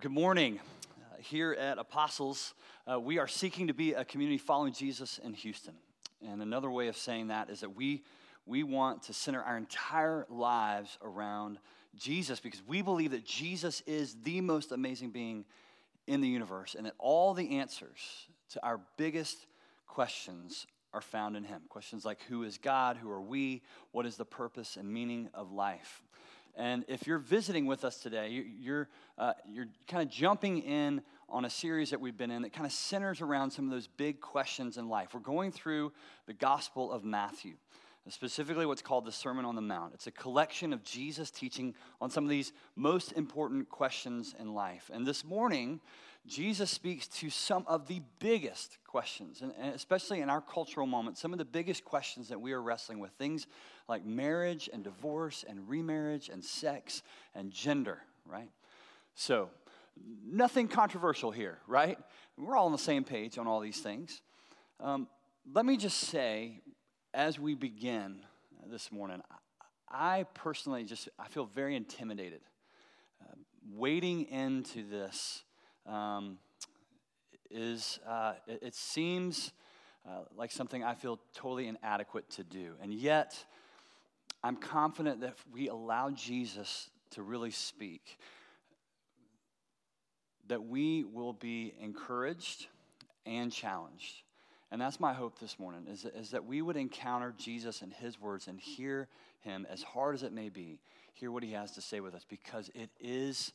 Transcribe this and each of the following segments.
Good morning. Uh, here at Apostles, uh, we are seeking to be a community following Jesus in Houston. And another way of saying that is that we, we want to center our entire lives around Jesus because we believe that Jesus is the most amazing being in the universe and that all the answers to our biggest questions are found in Him. Questions like who is God? Who are we? What is the purpose and meaning of life? And if you're visiting with us today, you're, uh, you're kind of jumping in on a series that we've been in that kind of centers around some of those big questions in life. We're going through the Gospel of Matthew, specifically what's called the Sermon on the Mount. It's a collection of Jesus teaching on some of these most important questions in life. And this morning, Jesus speaks to some of the biggest questions, and especially in our cultural moment, some of the biggest questions that we are wrestling with things like marriage and divorce and remarriage and sex and gender, right? So, nothing controversial here, right? We're all on the same page on all these things. Um, let me just say, as we begin this morning, I personally just I feel very intimidated. Uh, wading into this um, is uh, it, it, seems uh, like something I feel totally inadequate to do, and yet I'm confident that if we allow Jesus to really speak, that we will be encouraged and challenged. And that's my hope this morning, is, is that we would encounter Jesus and his words and hear him, as hard as it may be, hear what he has to say with us, because it is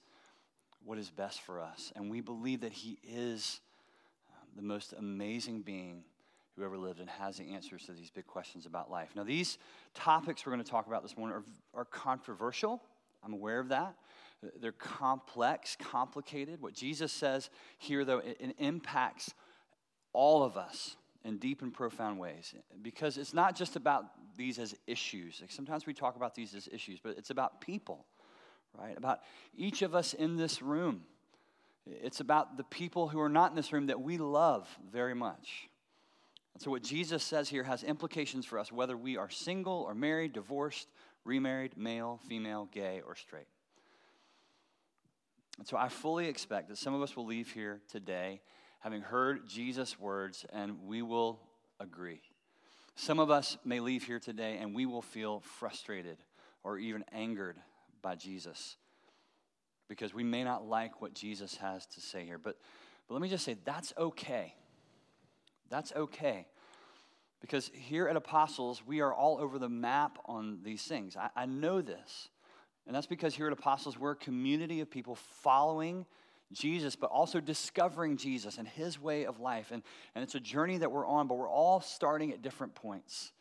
what is best for us. And we believe that he is um, the most amazing being who ever lived and has the answers to these big questions about life. Now, these topics we're going to talk about this morning are, are controversial. I'm aware of that. They're complex, complicated. What Jesus says here, though, it, it impacts all of us in deep and profound ways because it's not just about these as issues. Like sometimes we talk about these as issues, but it's about people, right? About each of us in this room. It's about the people who are not in this room that we love very much. And so, what Jesus says here has implications for us, whether we are single or married, divorced, remarried, male, female, gay, or straight. And so, I fully expect that some of us will leave here today having heard Jesus' words, and we will agree. Some of us may leave here today and we will feel frustrated or even angered by Jesus because we may not like what Jesus has to say here. But, but let me just say that's okay. That's okay. Because here at Apostles, we are all over the map on these things. I, I know this. And that's because here at Apostles, we're a community of people following Jesus, but also discovering Jesus and his way of life. And, and it's a journey that we're on, but we're all starting at different points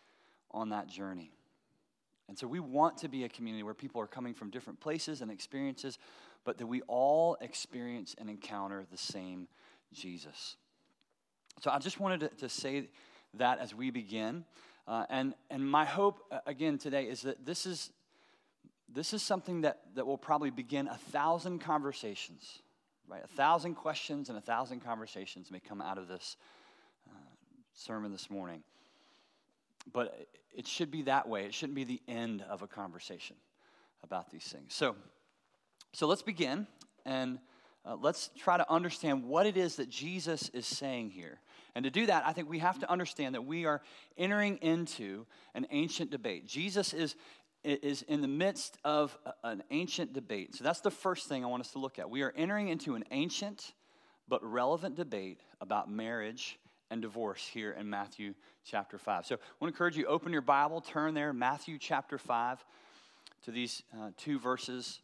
on that journey. And so we want to be a community where people are coming from different places and experiences, but that we all experience and encounter the same Jesus. So I just wanted to, to say that as we begin. Uh, and, and my hope, uh, again, today is that this is, this is something that, that will probably begin a thousand conversations, right? A thousand questions and a thousand conversations may come out of this uh, sermon this morning. But it should be that way. It shouldn't be the end of a conversation about these things. So, so let's begin and uh, let's try to understand what it is that Jesus is saying here. And to do that, I think we have to understand that we are entering into an ancient debate. Jesus is, is in the midst of an ancient debate. So that's the first thing I want us to look at. We are entering into an ancient but relevant debate about marriage and divorce here in Matthew chapter 5. So I want to encourage you open your Bible, turn there, Matthew chapter 5, to these uh, two verses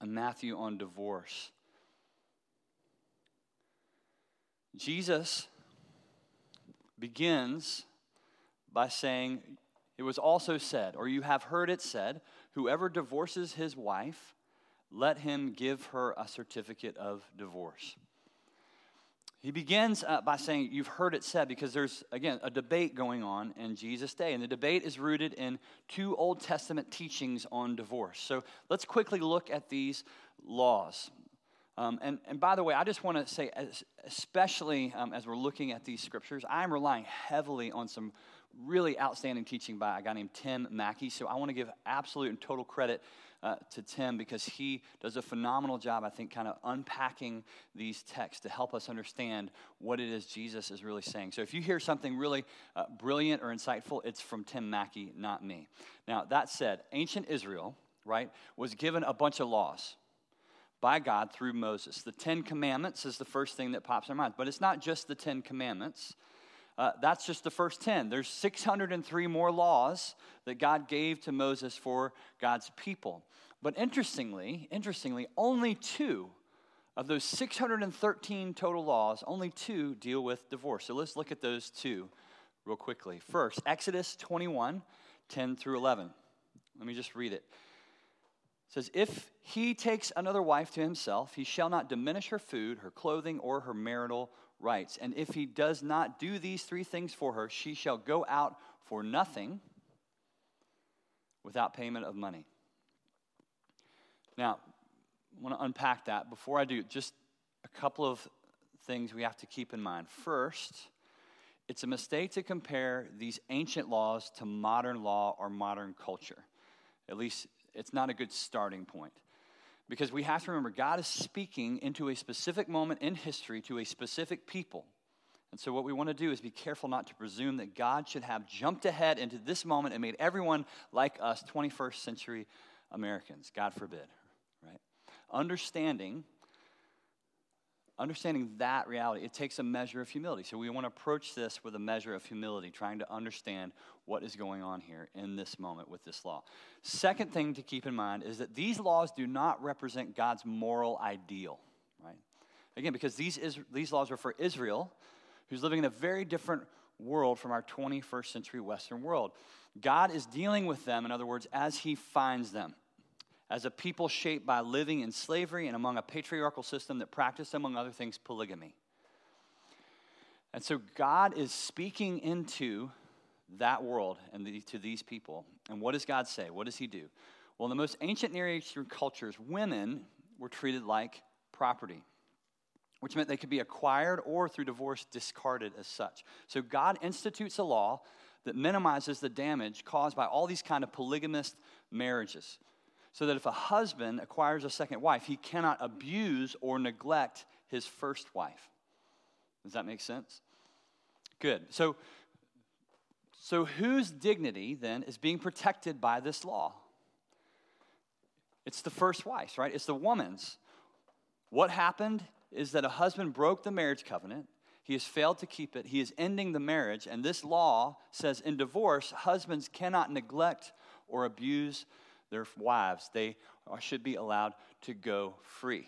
in Matthew on divorce. Jesus begins by saying, It was also said, or you have heard it said, whoever divorces his wife, let him give her a certificate of divorce. He begins uh, by saying, You've heard it said, because there's, again, a debate going on in Jesus' day. And the debate is rooted in two Old Testament teachings on divorce. So let's quickly look at these laws. Um, and, and by the way, I just want to say, especially um, as we're looking at these scriptures, I'm relying heavily on some really outstanding teaching by a guy named Tim Mackie. So I want to give absolute and total credit uh, to Tim because he does a phenomenal job, I think, kind of unpacking these texts to help us understand what it is Jesus is really saying. So if you hear something really uh, brilliant or insightful, it's from Tim Mackie, not me. Now, that said, ancient Israel, right, was given a bunch of laws by God through Moses. The Ten Commandments is the first thing that pops in our minds, but it's not just the Ten Commandments. Uh, that's just the first 10. There's 603 more laws that God gave to Moses for God's people. But interestingly, interestingly, only two of those 613 total laws, only two deal with divorce. So let's look at those two real quickly. First, Exodus 21, 10 through 11. Let me just read it. It says, If he takes another wife to himself, he shall not diminish her food, her clothing, or her marital rights. And if he does not do these three things for her, she shall go out for nothing without payment of money. Now, I want to unpack that. Before I do, just a couple of things we have to keep in mind. First, it's a mistake to compare these ancient laws to modern law or modern culture. At least, it's not a good starting point. Because we have to remember, God is speaking into a specific moment in history to a specific people. And so, what we want to do is be careful not to presume that God should have jumped ahead into this moment and made everyone like us, 21st century Americans. God forbid, right? Understanding understanding that reality, it takes a measure of humility. So we want to approach this with a measure of humility, trying to understand what is going on here in this moment with this law. Second thing to keep in mind is that these laws do not represent God's moral ideal, right? Again, because these, is, these laws are for Israel, who's living in a very different world from our 21st century Western world. God is dealing with them, in other words, as He finds them as a people shaped by living in slavery and among a patriarchal system that practiced, among other things, polygamy. And so God is speaking into that world and the, to these people. And what does God say? What does He do? Well, in the most ancient Near Eastern cultures, women were treated like property, which meant they could be acquired or through divorce discarded as such. So God institutes a law that minimizes the damage caused by all these kind of polygamist marriages so that if a husband acquires a second wife, he cannot abuse or neglect his first wife. Does that make sense? Good. So, so whose dignity then is being protected by this law? It's the first wife, right? It's the woman's. What happened is that a husband broke the marriage covenant. He has failed to keep it. He is ending the marriage. And this law says in divorce, husbands cannot neglect or abuse their wives. They should be allowed to go free.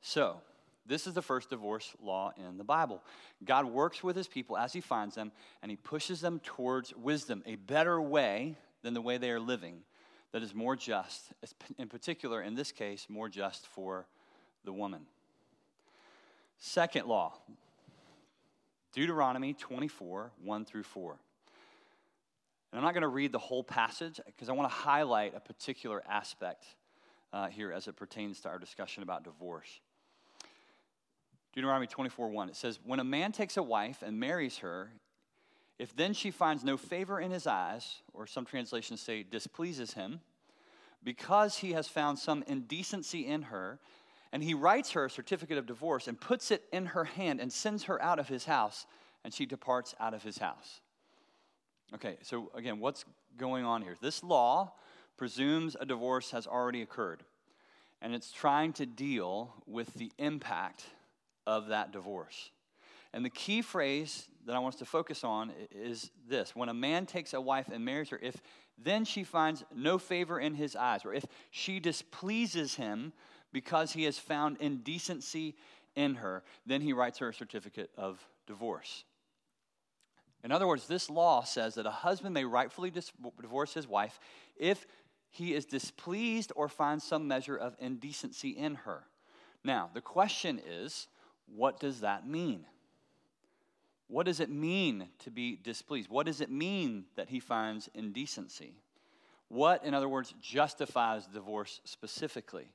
So, this is the first divorce law in the Bible. God works with his people as he finds them, and he pushes them towards wisdom, a better way than the way they are living that is more just, in particular, in this case, more just for the woman. Second law Deuteronomy 24, 1 through 4. And I'm not going to read the whole passage because I want to highlight a particular aspect uh, here as it pertains to our discussion about divorce. Deuteronomy 24 1, it says, When a man takes a wife and marries her, if then she finds no favor in his eyes, or some translations say displeases him, because he has found some indecency in her, and he writes her a certificate of divorce and puts it in her hand and sends her out of his house, and she departs out of his house. Okay, so again, what's going on here? This law presumes a divorce has already occurred, and it's trying to deal with the impact of that divorce. And the key phrase that I want us to focus on is this when a man takes a wife and marries her, if then she finds no favor in his eyes, or if she displeases him because he has found indecency in her, then he writes her a certificate of divorce. In other words, this law says that a husband may rightfully divorce his wife if he is displeased or finds some measure of indecency in her. Now, the question is what does that mean? What does it mean to be displeased? What does it mean that he finds indecency? What, in other words, justifies divorce specifically?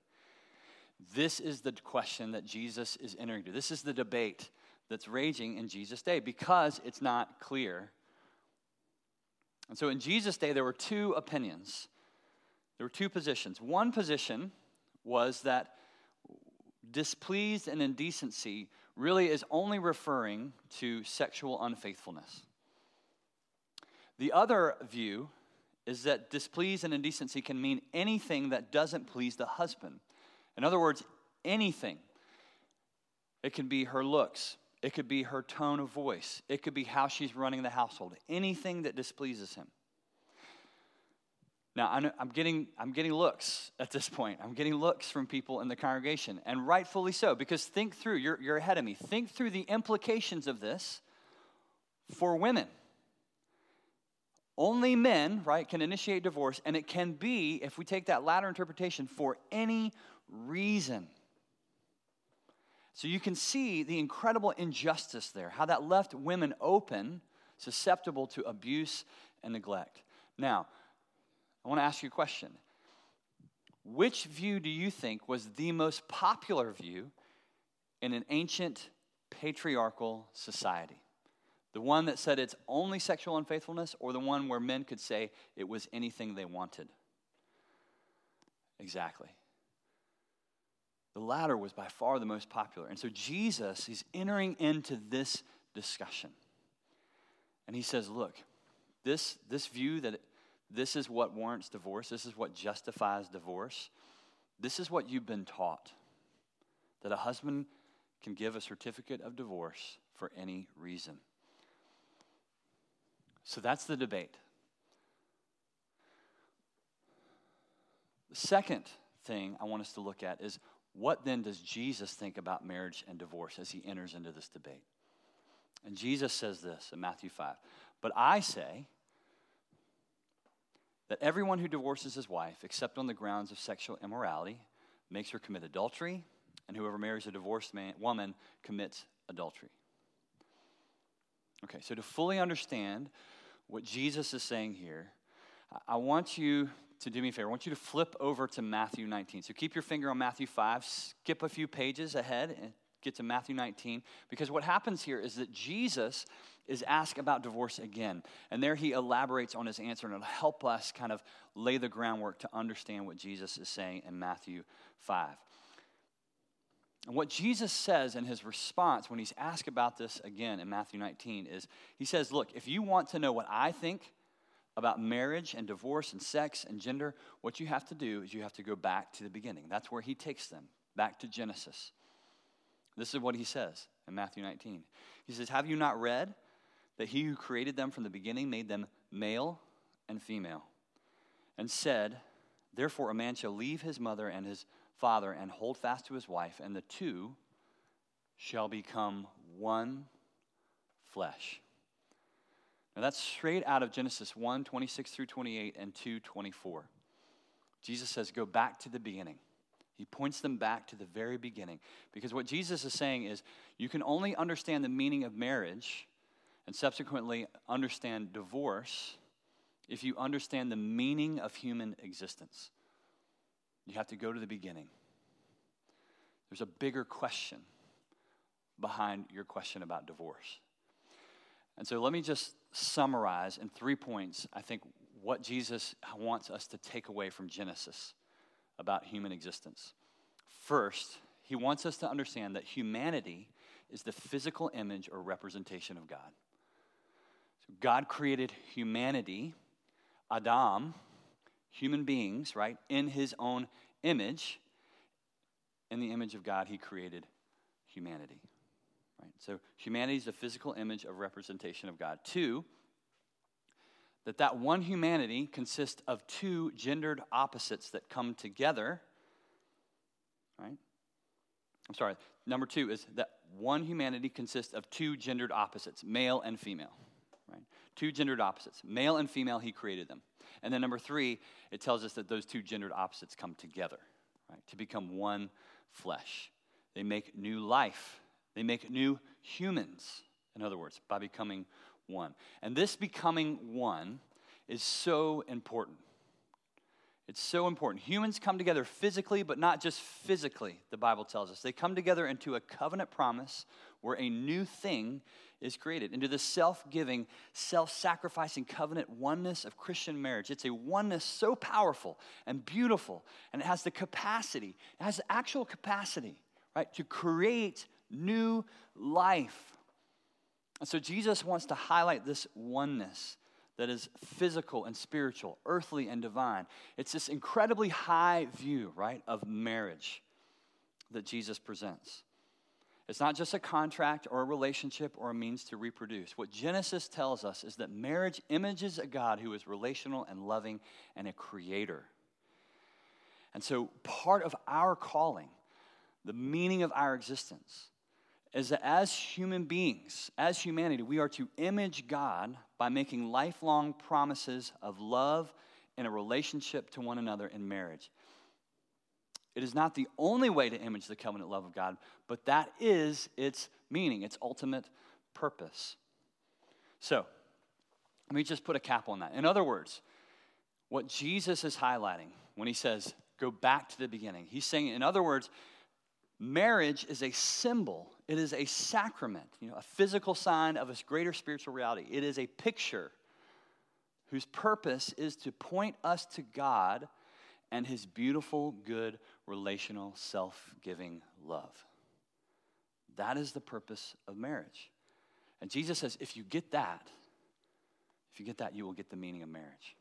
This is the question that Jesus is entering into. This is the debate that's raging in Jesus' day because it's not clear. And so in Jesus' day, there were two opinions. There were two positions. One position was that displeased and indecency really is only referring to sexual unfaithfulness. The other view is that displeased and indecency can mean anything that doesn't please the husband. In other words, anything. It can be her looks, it could be her tone of voice, it could be how she's running the household, anything that displeases him. Now, I'm getting, I'm getting looks at this point. I'm getting looks from people in the congregation, and rightfully so, because think through, you're, you're ahead of me. Think through the implications of this for women. Only men, right, can initiate divorce, and it can be, if we take that latter interpretation, for any reason. So you can see the incredible injustice there, how that left women open, susceptible to abuse and neglect. Now, I want to ask you a question. Which view do you think was the most popular view in an ancient patriarchal society? The one that said it's only sexual unfaithfulness, or the one where men could say it was anything they wanted? Exactly. The latter was by far the most popular. And so Jesus is entering into this discussion. And he says, Look, this, this view that this is what warrants divorce, this is what justifies divorce, this is what you've been taught that a husband can give a certificate of divorce for any reason. So that's the debate. The second thing I want us to look at is what then does Jesus think about marriage and divorce as he enters into this debate? And Jesus says this in Matthew 5 But I say, that everyone who divorces his wife, except on the grounds of sexual immorality, makes her commit adultery, and whoever marries a divorced man, woman commits adultery. Okay, so to fully understand what Jesus is saying here, I want you to do me a favor. I want you to flip over to Matthew 19. So keep your finger on Matthew 5, skip a few pages ahead, and get to Matthew 19. Because what happens here is that Jesus is asked about divorce again. And there he elaborates on his answer, and it'll help us kind of lay the groundwork to understand what Jesus is saying in Matthew 5. And what Jesus says in his response when he's asked about this again in Matthew 19 is he says, Look, if you want to know what I think about marriage and divorce and sex and gender, what you have to do is you have to go back to the beginning. That's where he takes them, back to Genesis. This is what he says in Matthew 19. He says, Have you not read that he who created them from the beginning made them male and female, and said, Therefore, a man shall leave his mother and his father and hold fast to his wife, and the two shall become one flesh. Now, that's straight out of Genesis 1 26 through 28 and 2 24. Jesus says, Go back to the beginning. He points them back to the very beginning. Because what Jesus is saying is, you can only understand the meaning of marriage and subsequently understand divorce if you understand the meaning of human existence. You have to go to the beginning. There's a bigger question behind your question about divorce. And so let me just summarize in three points, I think, what Jesus wants us to take away from Genesis about human existence. First, he wants us to understand that humanity is the physical image or representation of God. God created humanity, Adam, human beings, right, in his own image. In the image of God, he created humanity. Right? So humanity is the physical image of representation of God. Two, that that one humanity consists of two gendered opposites that come together. Right? I'm sorry. Number two is that one humanity consists of two gendered opposites, male and female right? Two gendered opposites, male and female, he created them. And then number three, it tells us that those two gendered opposites come together, right? To become one flesh. They make new life. They make new humans, in other words, by becoming one. And this becoming one is so important. It's so important. Humans come together physically, but not just physically, the Bible tells us. They come together into a covenant promise where a new thing is created, into the self giving, self sacrificing covenant oneness of Christian marriage. It's a oneness so powerful and beautiful, and it has the capacity, it has the actual capacity, right, to create new life. And so Jesus wants to highlight this oneness that is physical and spiritual, earthly and divine. It's this incredibly high view, right, of marriage that Jesus presents. It's not just a contract or a relationship or a means to reproduce. What Genesis tells us is that marriage images a God who is relational and loving and a creator. And so, part of our calling, the meaning of our existence, is that as human beings, as humanity, we are to image God by making lifelong promises of love and a relationship to one another in marriage. It is not the only way to image the covenant love of God, but that is its meaning, its ultimate purpose. So, let me just put a cap on that. In other words, what Jesus is highlighting when he says, go back to the beginning, he's saying, in other words, marriage is a symbol, it is a sacrament, you know, a physical sign of a greater spiritual reality. It is a picture whose purpose is to point us to God and his beautiful, good, relational, self giving love. That is the purpose of marriage. And Jesus says, if you get that, if you get that, you will get the meaning of marriage.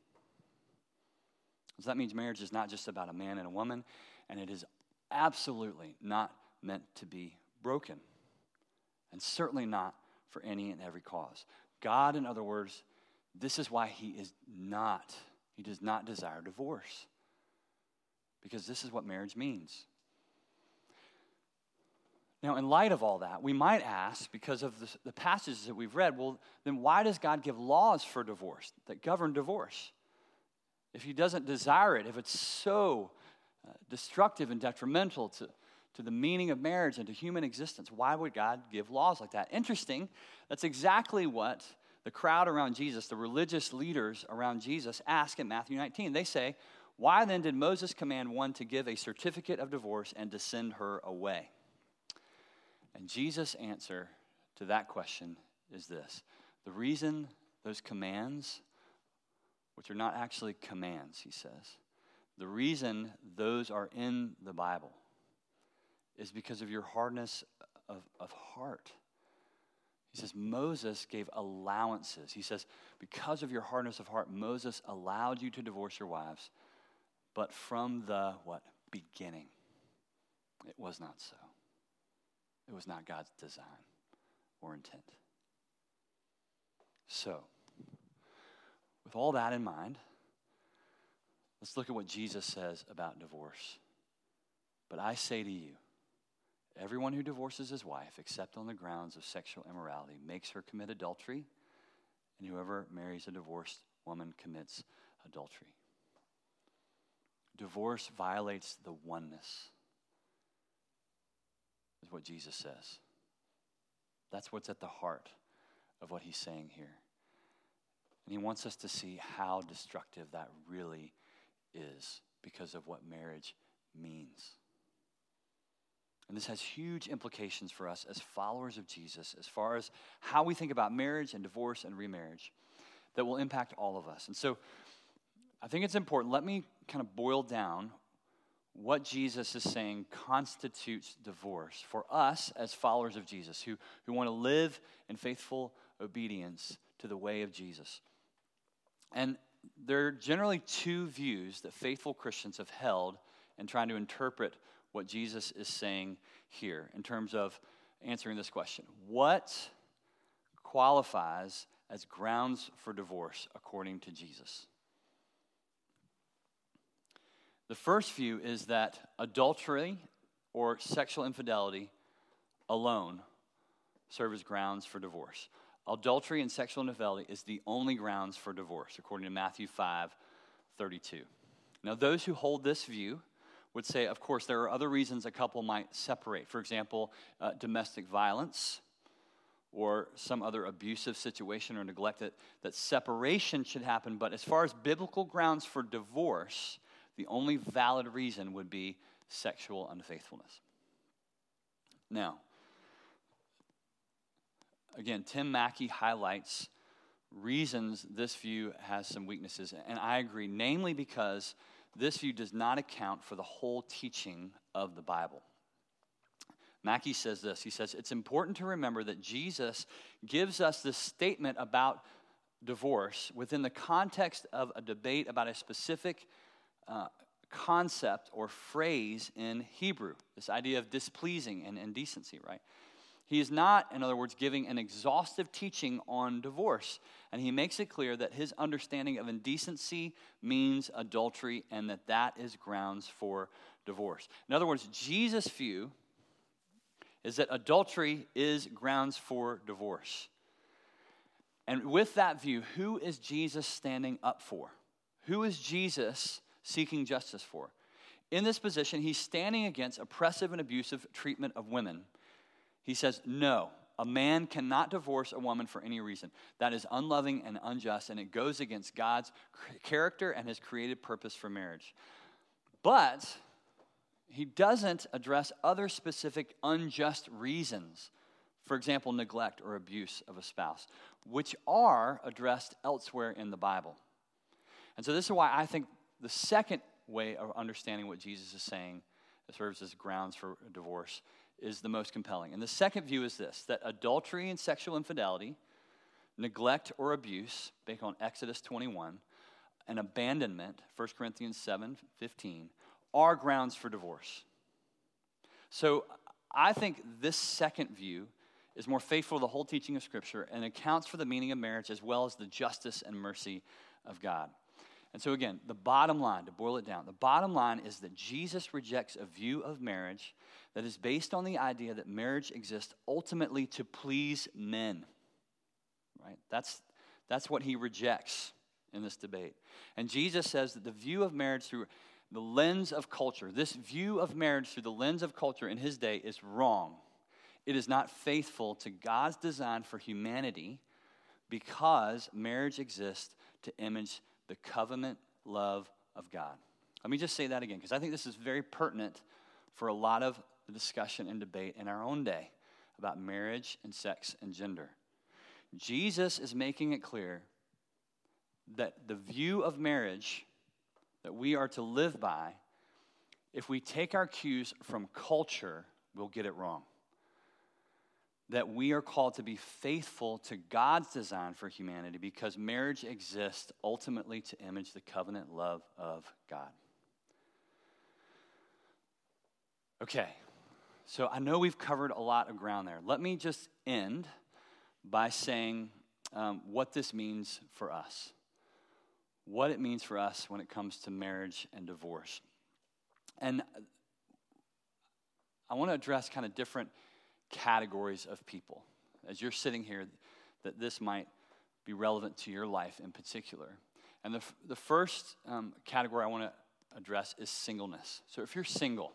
So that means marriage is not just about a man and a woman, and it is absolutely not meant to be broken, and certainly not for any and every cause. God, in other words, this is why He is not, He does not desire divorce because this is what marriage means. Now, in light of all that, we might ask, because of the, the, passages that we've read, well, then why does God give laws for divorce that govern divorce? If He doesn't desire it, if it's so uh, destructive and detrimental to, to the meaning of marriage and to human existence, why would God give laws like that? Interesting, that's exactly what the crowd around Jesus, the religious leaders around Jesus, ask in Matthew 19. They say, why then did Moses command one to give a certificate of divorce and to send her away? And Jesus' answer to that question is this the reason those commands, which are not actually commands, he says, the reason those are in the Bible is because of your hardness of, of heart. He says, Moses gave allowances. He says, because of your hardness of heart, Moses allowed you to divorce your wives but from the what? Beginning. It was not so. It was not God's design or intent. So, with all that in mind, let's look at what Jesus says about divorce. But I say to you, everyone who divorces his wife, except on the grounds of sexual immorality, makes her commit adultery, and whoever marries a divorced woman commits adultery. Divorce violates the oneness, is what Jesus says. That's what's at the heart of what he's saying here. And he wants us to see how destructive that really is because of what marriage means. And this has huge implications for us as followers of Jesus, as far as how we think about marriage and divorce and remarriage, that will impact all of us. And so I think it's important. Let me kind of boil down what Jesus is saying constitutes divorce for us as followers of Jesus who, who want to live in faithful obedience to the way of Jesus. And there are generally two views that faithful Christians have held in trying to interpret what Jesus is saying here in terms of answering this question What qualifies as grounds for divorce according to Jesus? The first view is that adultery or sexual infidelity alone serve as grounds for divorce. Adultery and sexual infidelity is the only grounds for divorce, according to Matthew 5 32. Now, those who hold this view would say, of course, there are other reasons a couple might separate. For example, uh, domestic violence or some other abusive situation or neglect, that, that separation should happen. But as far as biblical grounds for divorce, the only valid reason would be sexual unfaithfulness. Now, again, Tim Mackie highlights reasons this view has some weaknesses, and I agree, namely because this view does not account for the whole teaching of the Bible. Mackie says this He says, It's important to remember that Jesus gives us this statement about divorce within the context of a debate about a specific uh, concept or phrase in Hebrew, this idea of displeasing and indecency, right? He is not, in other words, giving an exhaustive teaching on divorce. And he makes it clear that his understanding of indecency means adultery and that that is grounds for divorce. In other words, Jesus' view is that adultery is grounds for divorce. And with that view, who is Jesus standing up for? Who is Jesus seeking justice for? In this position, he's standing against oppressive and abusive treatment of women. He says, No, a man cannot divorce a woman for any reason. That is unloving and unjust, and it goes against God's character and his created purpose for marriage. But he doesn't address other specific unjust reasons, for example, neglect or abuse of a spouse, which are addressed elsewhere in the Bible. And so, this is why I think the second way of understanding what Jesus is saying that serves as grounds for divorce is the most compelling. And the second view is this that adultery and sexual infidelity, neglect or abuse, based on Exodus 21, and abandonment, 1 Corinthians 7 15, are grounds for divorce. So I think this second view is more faithful to the whole teaching of Scripture and accounts for the meaning of marriage as well as the justice and mercy of God. And so, again, the bottom line, to boil it down, the bottom line is that Jesus rejects a view of marriage that is based on the idea that marriage exists ultimately to please men. Right? That's, that's what he rejects in this debate. And Jesus says that the view of marriage through the lens of culture, this view of marriage through the lens of culture in his day is wrong. It is not faithful to God's design for humanity because marriage exists to image the covenant love of God. Let me just say that again because I think this is very pertinent for a lot of the discussion and debate in our own day about marriage and sex and gender. Jesus is making it clear that the view of marriage that we are to live by, if we take our cues from culture, we'll get it wrong. That we are called to be faithful to God's design for humanity because marriage exists ultimately to image the covenant love of God. Okay, so I know we've covered a lot of ground there. Let me just end by saying um, what this means for us what it means for us when it comes to marriage and divorce. And I want to address kind of different categories of people. As you're sitting here, that this might be relevant to your life in particular. And the, the first um, category I want to address is singleness. So if you're single,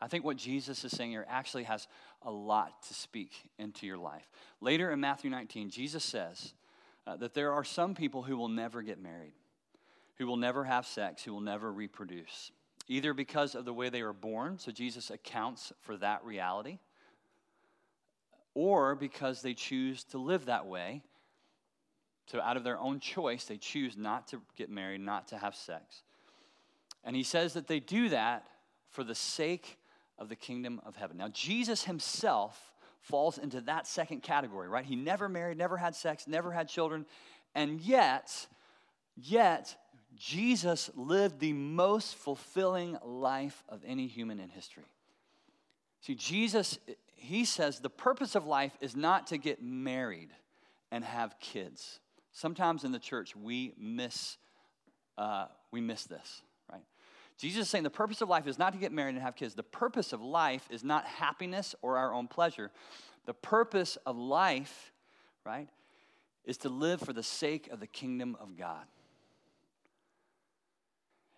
I think what Jesus is saying here actually has a lot to speak into your life. Later in Matthew 19, Jesus says uh, that there are some people who will never get married who will never have sex, who will never reproduce, either because of the way they were born, so Jesus accounts for that reality, or because they choose to live that way. So, out of their own choice, they choose not to get married, not to have sex. And he says that they do that for the sake of the kingdom of heaven. Now, Jesus himself falls into that second category, right? He never married, never had sex, never had children, and yet, yet, Jesus lived the most fulfilling life of any human in history. See, Jesus, he says the purpose of life is not to get married and have kids. Sometimes in the church, we miss, uh, we miss this, right? Jesus is saying the purpose of life is not to get married and have kids. The purpose of life is not happiness or our own pleasure. The purpose of life, right, is to live for the sake of the kingdom of God.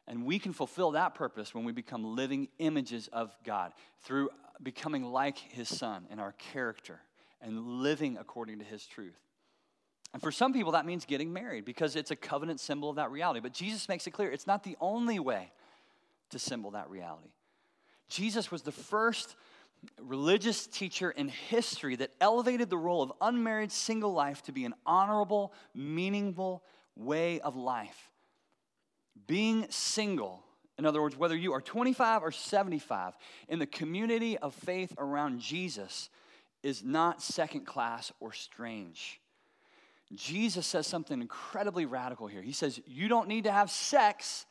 And we can fulfill that purpose when we become living images of God through becoming like His Son in our character and living according to His truth. And for some people, that means getting married because it's a covenant symbol of that reality. But Jesus makes it clear it's not the only way to symbol that reality. Jesus was the first religious teacher in history that elevated the role of unmarried single life to be an honorable, meaningful way of life. Being single, in other words, whether you are 25 or 75, in the community of faith around Jesus, is not second class or strange. Jesus says something incredibly radical here. He says, You don't need to have sex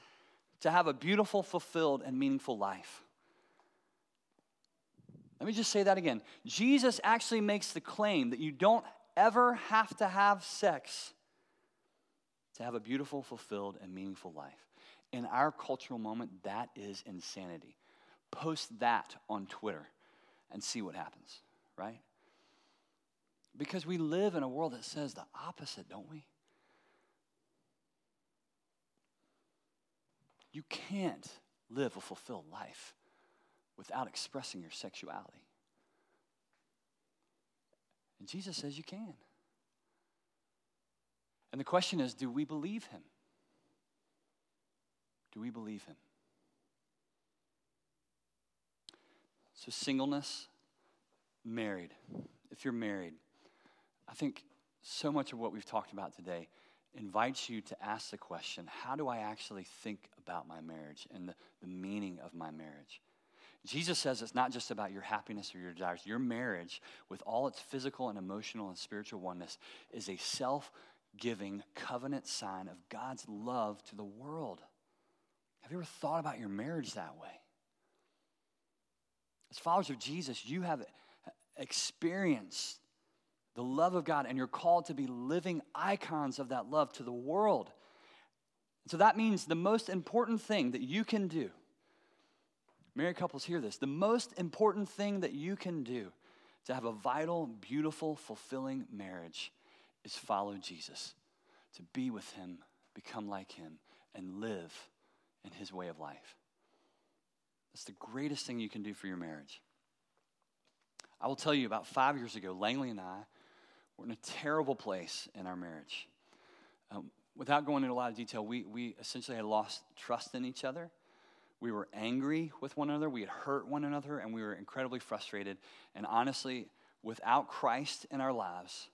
to have a beautiful, fulfilled, and meaningful life. Let me just say that again. Jesus actually makes the claim that you don't ever have to have sex to have a beautiful, fulfilled, and meaningful life. In our cultural moment, that is insanity. Post that on Twitter and see what happens, right? Because we live in a world that says the opposite, don't we? You can't live a fulfilled life without expressing your sexuality. And Jesus says you can. And the question is do we believe him? Do we believe him? So, singleness, married. If you're married, I think so much of what we've talked about today invites you to ask the question how do I actually think about my marriage and the, the meaning of my marriage? Jesus says it's not just about your happiness or your desires. Your marriage, with all its physical and emotional and spiritual oneness, is a self giving covenant sign of God's love to the world. Have you ever thought about your marriage that way? As followers of Jesus, you have experienced the love of God and you're called to be living icons of that love to the world. So that means the most important thing that you can do, married couples hear this, the most important thing that you can do to have a vital, beautiful, fulfilling marriage is follow Jesus, to be with him, become like him, and live in his way of life. That's the greatest thing you can do for your marriage. I will tell you about five years ago, Langley and I were in a terrible place in our marriage. Um, without going into a lot of detail, we, we essentially had lost trust in each other. We were angry with one another. We had hurt one another, and we were incredibly frustrated. And honestly, without Christ in our lives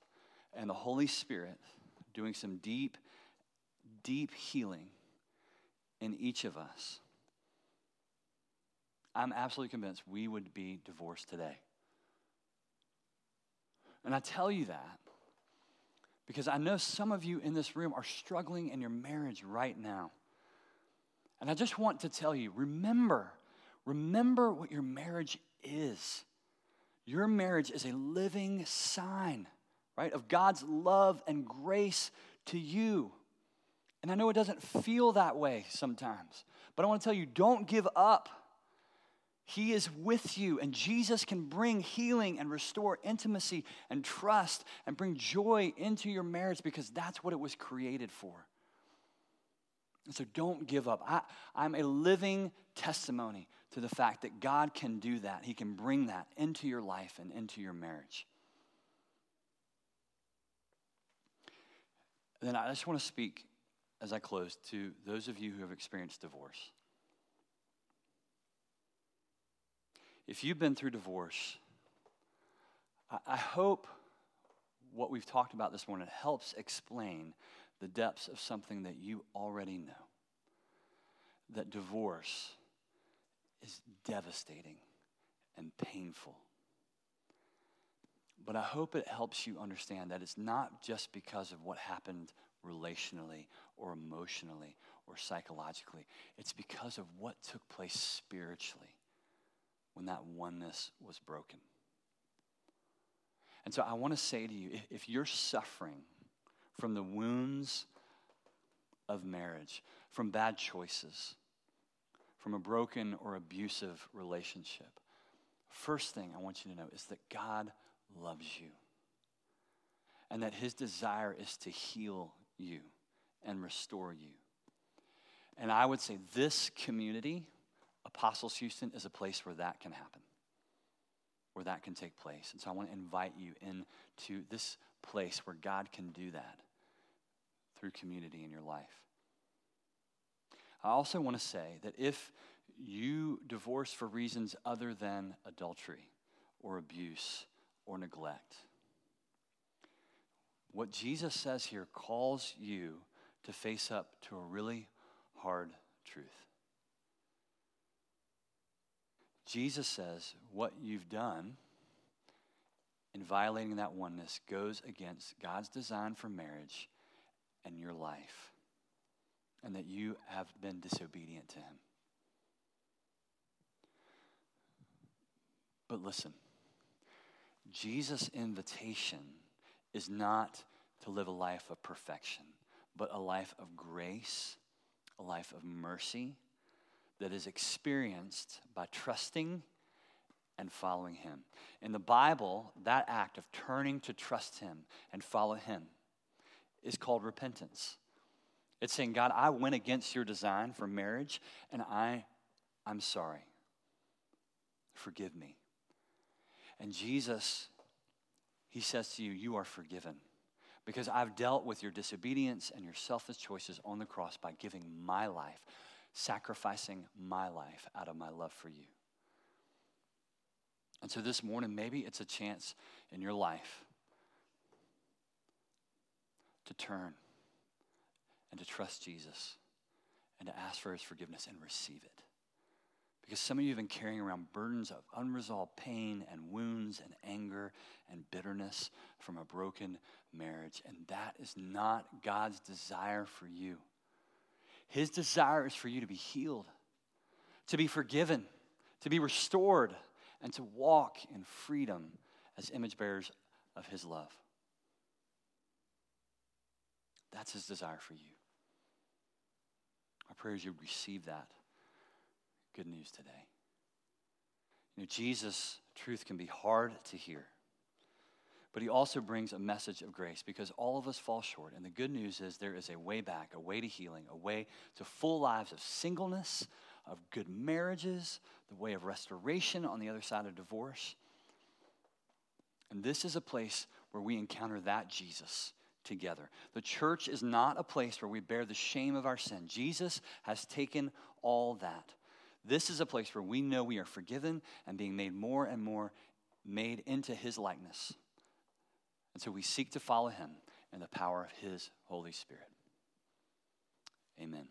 and the Holy Spirit doing some deep, deep healing in each of us, I'm absolutely convinced we would be divorced today. And I tell you that because I know some of you in this room are struggling in your marriage right now. And I just want to tell you remember, remember what your marriage is. Your marriage is a living sign, right, of God's love and grace to you. And I know it doesn't feel that way sometimes, but I want to tell you don't give up. He is with you, and Jesus can bring healing and restore intimacy and trust and bring joy into your marriage because that's what it was created for. And so don't give up. I, I'm a living testimony to the fact that God can do that. He can bring that into your life and into your marriage. Then I just want to speak as I close to those of you who have experienced divorce. If you've been through divorce, I hope what we've talked about this morning helps explain the depths of something that you already know. That divorce is devastating and painful. But I hope it helps you understand that it's not just because of what happened relationally or emotionally or psychologically, it's because of what took place spiritually when that oneness was broken. And so I want to say to you if you're suffering from the wounds of marriage, from bad choices, from a broken or abusive relationship, first thing I want you to know is that God loves you and that his desire is to heal you and restore you. And I would say this community Apostles Houston is a place where that can happen, where that can take place. And so I want to invite you into this place where God can do that through community in your life. I also want to say that if you divorce for reasons other than adultery, or abuse or neglect. What Jesus says here calls you to face up to a really hard truth. Jesus says what you've done in violating that oneness goes against God's design for marriage and your life, and that you have been disobedient to Him. But listen, Jesus' invitation is not to live a life of perfection, but a life of grace, a life of mercy that is experienced by trusting and following Him. In the Bible, that act of turning to trust Him and follow Him is called repentance. It's saying, God, I went against your design for marriage, and I, I'm sorry. Forgive me. And Jesus, He says to you, You are forgiven. Because I've dealt with your disobedience and your selfish choices on the cross by giving my life, sacrificing my life out of my love for you. And so this morning, maybe it's a chance in your life to turn and to trust Jesus and to ask for his forgiveness and receive it. Because some of you have been carrying around burdens of unresolved pain and wounds and anger and bitterness from a broken marriage. And that is not God's desire for you. His desire is for you to be healed, to be forgiven, to be restored, and to walk in freedom as image bearers of His love. That's His desire for you. Our prayer is you receive that good news today. You know, Jesus' truth can be hard to hear, but he also brings a message of grace because all of us fall short. And the good news is there is a way back, a way to healing, a way to full lives of singleness, of good marriages, the way of restoration on the other side of divorce. And this is a place where we encounter that Jesus together. The church is not a place where we bear the shame of our sin. Jesus has taken all that. This is a place where we know we are forgiven and being made more and more made into his likeness. And so we seek to follow him in the power of his Holy Spirit. Amen.